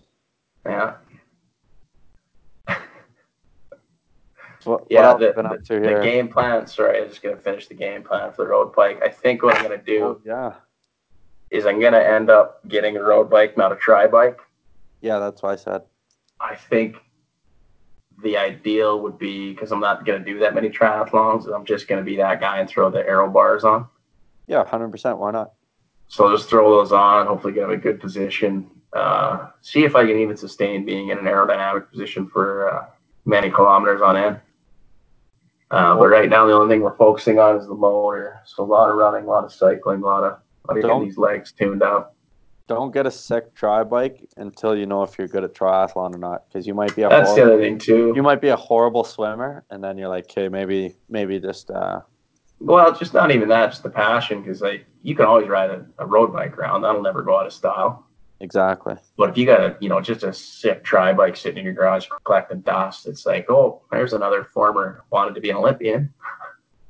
Yeah. What, Yeah, what the, the, the game plan. Sorry, I'm just going to finish the game plan for the road bike. I think what I'm going to do Oh, yeah, is I'm going to end up getting a road bike, not a tri bike. yeah, that's what I said. I think the ideal would be because I'm not going to do that many triathlons. I'm just going to be that guy and throw the aero bars on. Yeah, hundred percent. Why not? So I'll just throw those on, hopefully get in a good position. Uh, see if I can even sustain being in an aerodynamic position for uh, many kilometers on end. Uh, but right now, the only thing we're focusing on is the motor. So a lot of running, a lot of cycling, a lot of, a lot of getting these legs tuned up. Don't get a sick tri bike until you know if you're good at triathlon or not, because you might be a That's the horrible, other thing too. you might be a horrible swimmer, and then you're like, okay, maybe maybe just uh, Well, just not even that, just the passion, because like you can always ride a, a road bike around. That'll never go out of style. exactly. But if you got a, you know, just a sick tri bike sitting in your garage collecting dust, it's like, oh, there's another former wanted to be an Olympian.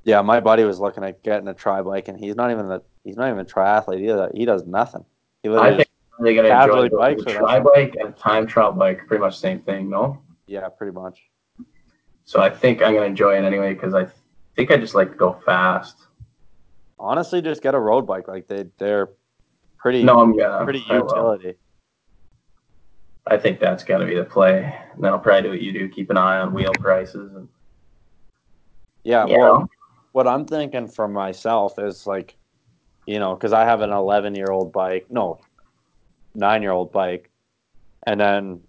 Yeah, my buddy was looking at getting a tri bike, and he's not even the he's not even a triathlete either. He does nothing. He I think they're gonna enjoy bikes the or tri bike and a time trial bike, pretty much same thing, no? yeah, pretty much. So I think I'm gonna enjoy it anyway because I think I just like to go fast. Honestly, just get a road bike. Like they they're pretty No, I'm gonna. pretty I will. utility. I think that's gotta be the play. And then I'll probably do what you do, keep an eye on wheel prices and Yeah, you well, know. what I'm thinking for myself is like, you know, because I have an 11 year old bike. No, nine year old bike, and then,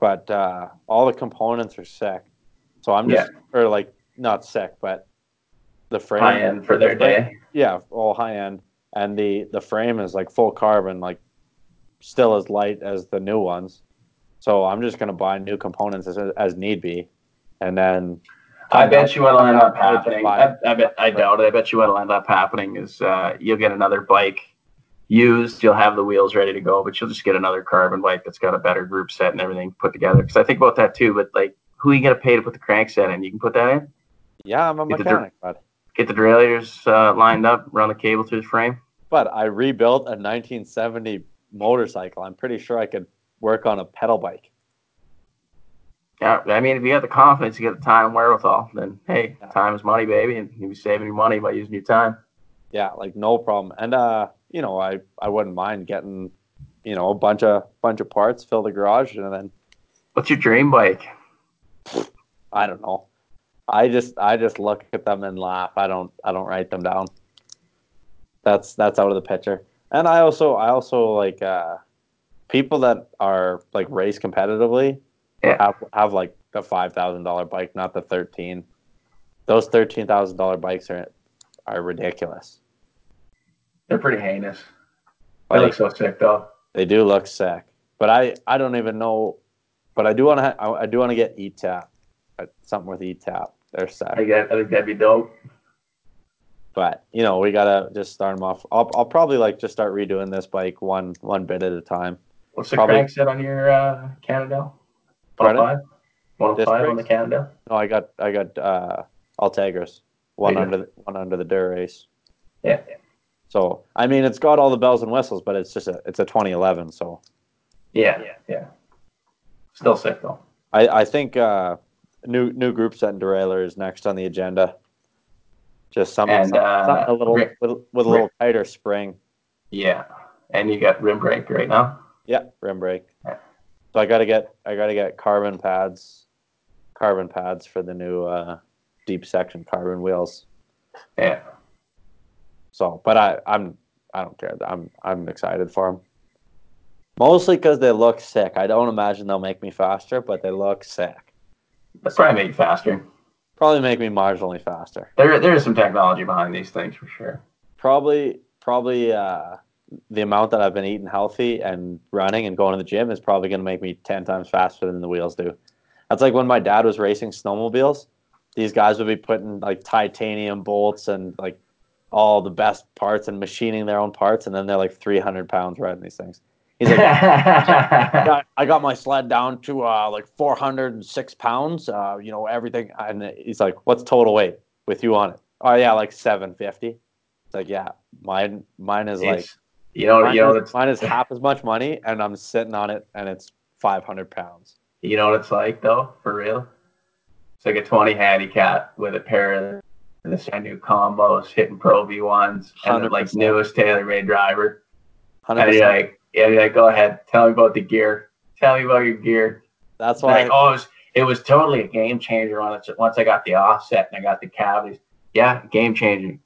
but uh, all the components are sick. So I'm just or like not sick, but the frame High end for their frame- day. Yeah, all high end, and the the frame is like full carbon, like still as light as the new ones. So I'm just gonna buy new components as, as need be, and then I bet you what'll end up happening. I, I bet I doubt it. I bet you what'll end up happening is uh, you'll get another bike used. You'll have the wheels ready to go, but you'll just get another carbon bike that's got a better group set and everything put together. Because I think about that too. But like, who are you gonna pay to put the crankset in? You can put that in. yeah, I'm a Get the mechanic, but Get the derailleurs uh, lined up, run the cable through the frame. but I rebuilt a 1970 motorcycle. I'm pretty sure I could work on a pedal bike. Yeah, I mean, if you got the confidence, you got the time and wherewithal, then hey, Yeah. time is money, baby, and you'll be saving your money by using your time. Yeah, like no problem. And uh, you know, I I wouldn't mind getting, you know, a bunch of bunch of parts, fill the garage, and then What's your dream bike? I don't know. I just I just look at them and laugh. I don't I don't write them down. That's that's out of the picture. And I also I also like uh people that are like race competitively Yeah. have have like the five thousand dollar bike, not the thirteen. Those thirteen thousand dollar bikes are are ridiculous. They're pretty heinous. They Like, look so sick though. They do look sick, but I I don't even know. But I do want to I, I do want to get ETAP, something with ETAP. tap. They're I sick. that, I think that'd be dope. But you know we gotta just start them off. I'll I'll probably like just start redoing this bike one one bit at a time. What's the Probably- crank set on your uh, Cannondale? Pardon? 105? 105 on the Cannondale? No, I got I got uh Ultegras, one you under the, one under the Dura-Ace. Yeah. So I mean it's got all the bells and whistles, but it's just a it's a 2011. So Yeah, yeah, yeah. Still sick though. I I think uh, new new group set and derailleur is next on the agenda. Just something, And, something, uh, something a little Rick- with, with a little tighter spring. Yeah. And you got rim brake right now? Yeah, rim brake. Yeah. So I gotta get I gotta get carbon pads, carbon pads for the new uh, deep section carbon wheels. Yeah. So, but I I'm I don't care. I'm I'm excited for them. Mostly because they look sick. I don't imagine they'll make me faster, but they look sick. That's probably make you faster. Probably make me marginally faster. There, there is some technology behind these things for sure. Probably probably uh, the amount that I've been eating healthy and running and going to the gym is probably going to make me ten times faster than the wheels do. That's like when my dad was racing snowmobiles. These guys would be putting like titanium bolts and like all the best parts and machining their own parts, and then they're like three hundred pounds riding these things. He's like, I got, I got my sled down to uh, like 406 pounds. Uh, you know everything, and he's like, "What's total weight with you on it?" Oh yeah, like 750. It's like, yeah, mine mine is like It's- you know, mine, you know, is, it's, mine is half as much money, and I'm sitting on it, and it's 500 pounds. you know what it's like though, for real. It's like a 20 handicap with a pair of the new combos, hitting Pro V1s, and the like 100%. newest TaylorMade driver. And 100. you're like, yeah, you're like, go ahead, tell me about the gear. Tell me about your gear. That's why. like, oh, it was, it was totally a game changer once once I got the offset and I got the cavities. Yeah, game changing.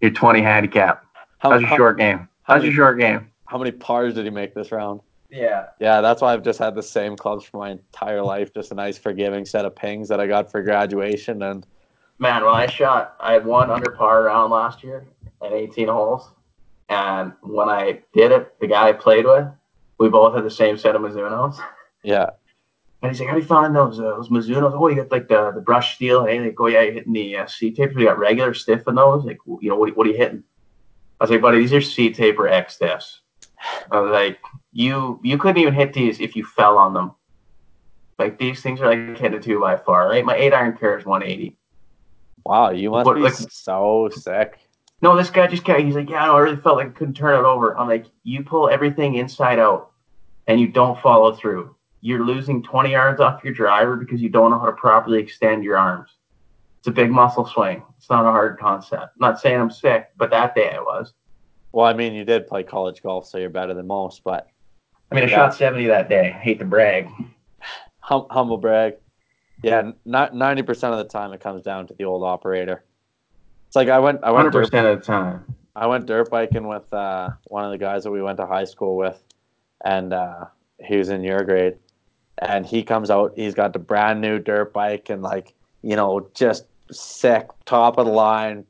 Your 20 handicap. how, How's your how- short game? How How's your short game? how many pars did he make this round? Yeah. Yeah, that's why I've just had the same clubs for my entire life. Just a nice, forgiving set of pings that I got for graduation, and Man, when I shot, I had one under par round last year at 18 holes. And when I did it, the guy I played with, we both had the same set of Mizunos. yeah, And he's like, "How do you find those uh, those Mizunos? Oh, you got like the, the brush steel. Hey, like, oh yeah, you're hitting the uh, C taper. You got regular stiff in those. Like, you know, what, what are you hitting? I was like, buddy, these are C taper X stiffs. I was like, you you couldn't even hit these if you fell on them. Like these things are like hitting a two by far, right? My eight iron pair is 180. wow, you must What, be like- so sick. No, this guy just kept. He's like, yeah, no, I really felt like I couldn't turn it over. I'm like, you pull everything inside out, and you don't follow through. You're losing 20 yards off your driver because you don't know how to properly extend your arms. It's a big muscle swing. It's not a hard concept. I'm not saying I'm sick, but that day I was. Well, I mean, you did play college golf, so you're better than most. But I mean, I shot 70 that day. hate to brag. hum- humble brag. Yeah, not ninety percent of the time it comes down to the old operator. It's like I went, I went, 100% dirt, of the time. I went dirt biking with uh, one of the guys that we went to high school with, and uh, he was in your grade, and he comes out. He's got the brand new dirt bike and like you know just sick, top of the line,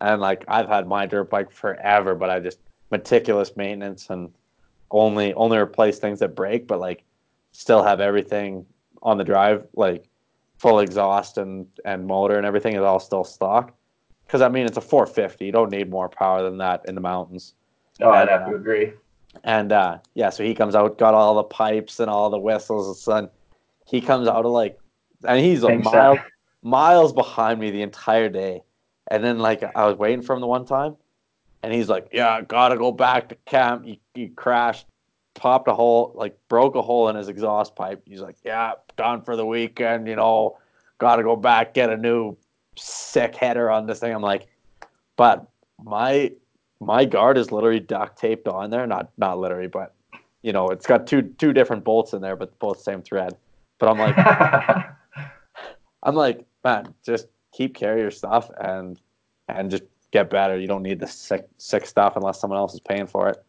and like I've had my dirt bike forever, but I just meticulous maintenance and only only replace things that break, but like still have everything on the drive, like full exhaust and and motor and everything is all still stock. Because I mean, it's a 450. You don't need more power than that in the mountains. Oh, I'd have to agree. And uh, yeah, so he comes out, got all the pipes and all the whistles and son. He comes out of like, and he's a Thanks, mile. Miles behind me the entire day. And then like I was waiting for him the one time, and he's like, "Yeah, gotta go back to camp." He, he crashed, popped a hole, like broke a hole in his exhaust pipe. He's like, "Yeah, done for the weekend. You know, gotta go back get a new sick header on this thing." I'm like, but my my guard is literally duct taped on there. Not not literally, but you know, it's got two two different bolts in there, but both same thread. But I'm like, I'm like, man, just keep carry your stuff and and just get better. You don't need the sick sick stuff unless someone else is paying for it.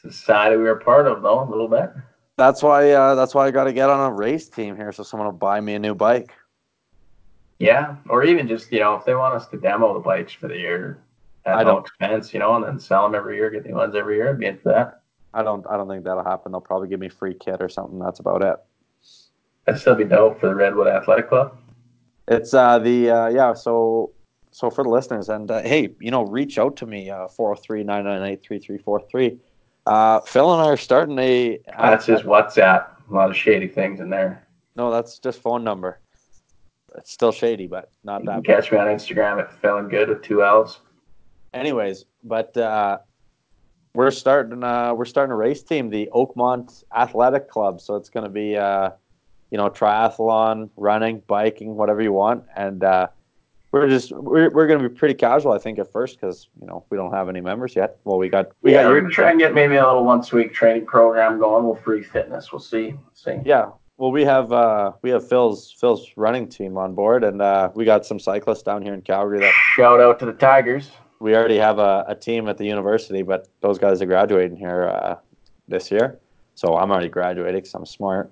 Society we were part of, though, a little bit. That's why uh, that's why I got to get on a race team here, so someone will buy me a new bike. Yeah, or even just you know, if they want us to demo the bikes for the year at I no don't- expense, you know, and then sell them every year, get new ones every year, I'd be into that. I don't I don't think that'll happen. They'll probably give me free kit or something. That's about it. That'd still be dope for the Redwood Athletic Club. It's uh the uh yeah, so so for the listeners and uh, hey, you know, reach out to me uh 403-998-3343. Uh Phil and I are starting a That's his WhatsApp. A lot of shady things in there. No, that's just phone number. It's still shady, but not You that can catch me on Instagram at feeling good with two L's. Anyways, but uh we're starting uh we're starting a race team, the Oakmont Athletic Club. So it's gonna be uh you know, triathlon, running, biking, whatever you want. And uh we're just we're, we're gonna be pretty casual, I think, at first, because you know we don't have any members yet. Well, we got we yeah, got we're gonna try and get maybe a little once a week training program going. We'll free fitness. We'll see. see. yeah. Well, we have uh we have Phil's Phil's running team on board, and uh we got some cyclists down here in Calgary that Shout out to the Tigers. we already have a, a team at the university, but those guys are graduating here uh, this year. So I'm already graduating because I'm smart.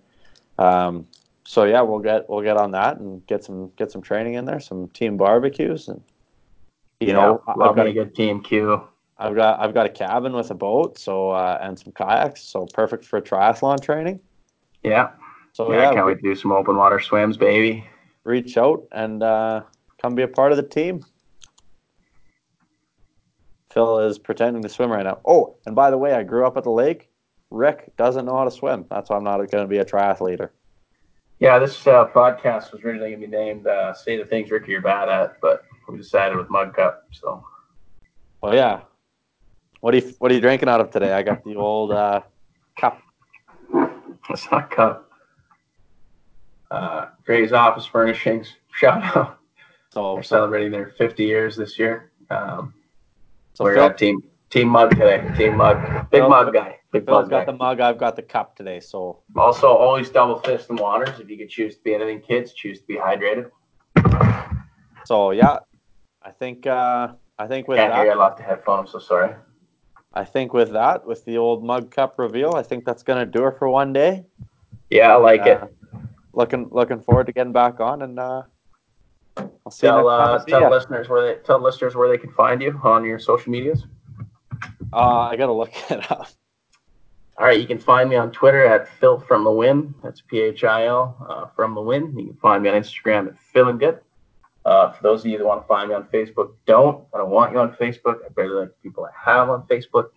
Um, so yeah, we'll get we'll get on that and get some get some training in there, some team barbecues, and you know I've got a good team Q. I've got I've got a cabin with a boat, so uh, and some kayaks, so perfect for triathlon training. Yeah. So yeah, yeah, can't wait to do some open water swims, baby. reach out and uh, come be a part of the team. Phil is pretending to swim right now. Oh, and by the way, I grew up at the lake. Rick doesn't know how to swim. That's why I'm not going to be a triathlete. Yeah, this uh, podcast was originally going to be named uh, "Say the Things Ricky You're Bad At," but we decided with Mug Cup. So Well, yeah. What are you What are you drinking out of today? I got the old uh, cup. it's not cup. Uh, Gray's Office Furnishings. Shout out. So, They're celebrating their 50 years this year. Um, so we're Phil, at Team Team Mug today. Team Mug. Big Phil- Mug guy. Big Mug got the mug. I've got the cup today. So Also, always double fist the waters. If you could choose to be anything, kids, choose to be hydrated. so yeah. I think uh, I think with Can't hear you. that I lost the headphone. I'm so sorry. I think with that with the old mug cup reveal, I think that's going to do it for one day. Yeah, I like it. Uh, looking looking forward to getting back on and uh I'll see you Tell next time. uh, tell listeners where they tell listeners where they can find you on your social medias. Uh, I gotta look it up. All right, you can find me on Twitter at Phil from the Win. That's P H I L uh, from the Win. You can find me on Instagram at Feeling Good. Uh, for those of you that want to find me on Facebook, don't. I don't want you on Facebook. I barely like the people I have on Facebook.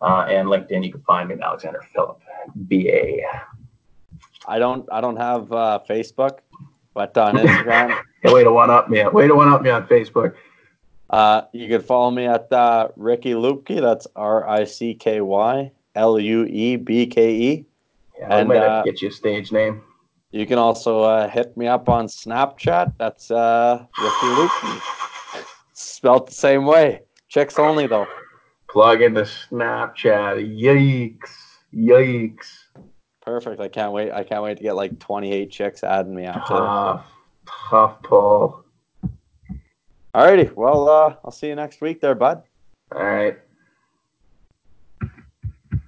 Uh, and LinkedIn, you can find me at Alexander Phillip, B A. I don't I don't have uh, Facebook, but on Instagram, way to one up me. Way to one up me on Facebook. uh, you can follow me at uh, Ricky Luebke. That's R I C K Y L U E B K E. Yeah, I And, might have uh, to get you a stage name. You can also uh, hit me up on Snapchat. That's uh, Ricky Luebke. Spelled the same way. Chicks only though. Plug into Snapchat. Yikes. Yikes. Perfect. I can't wait. I can't wait to get like 28 chicks adding me after this. Tough. Tough pull. Alrighty. Well, uh, I'll see you next week there, bud. All right.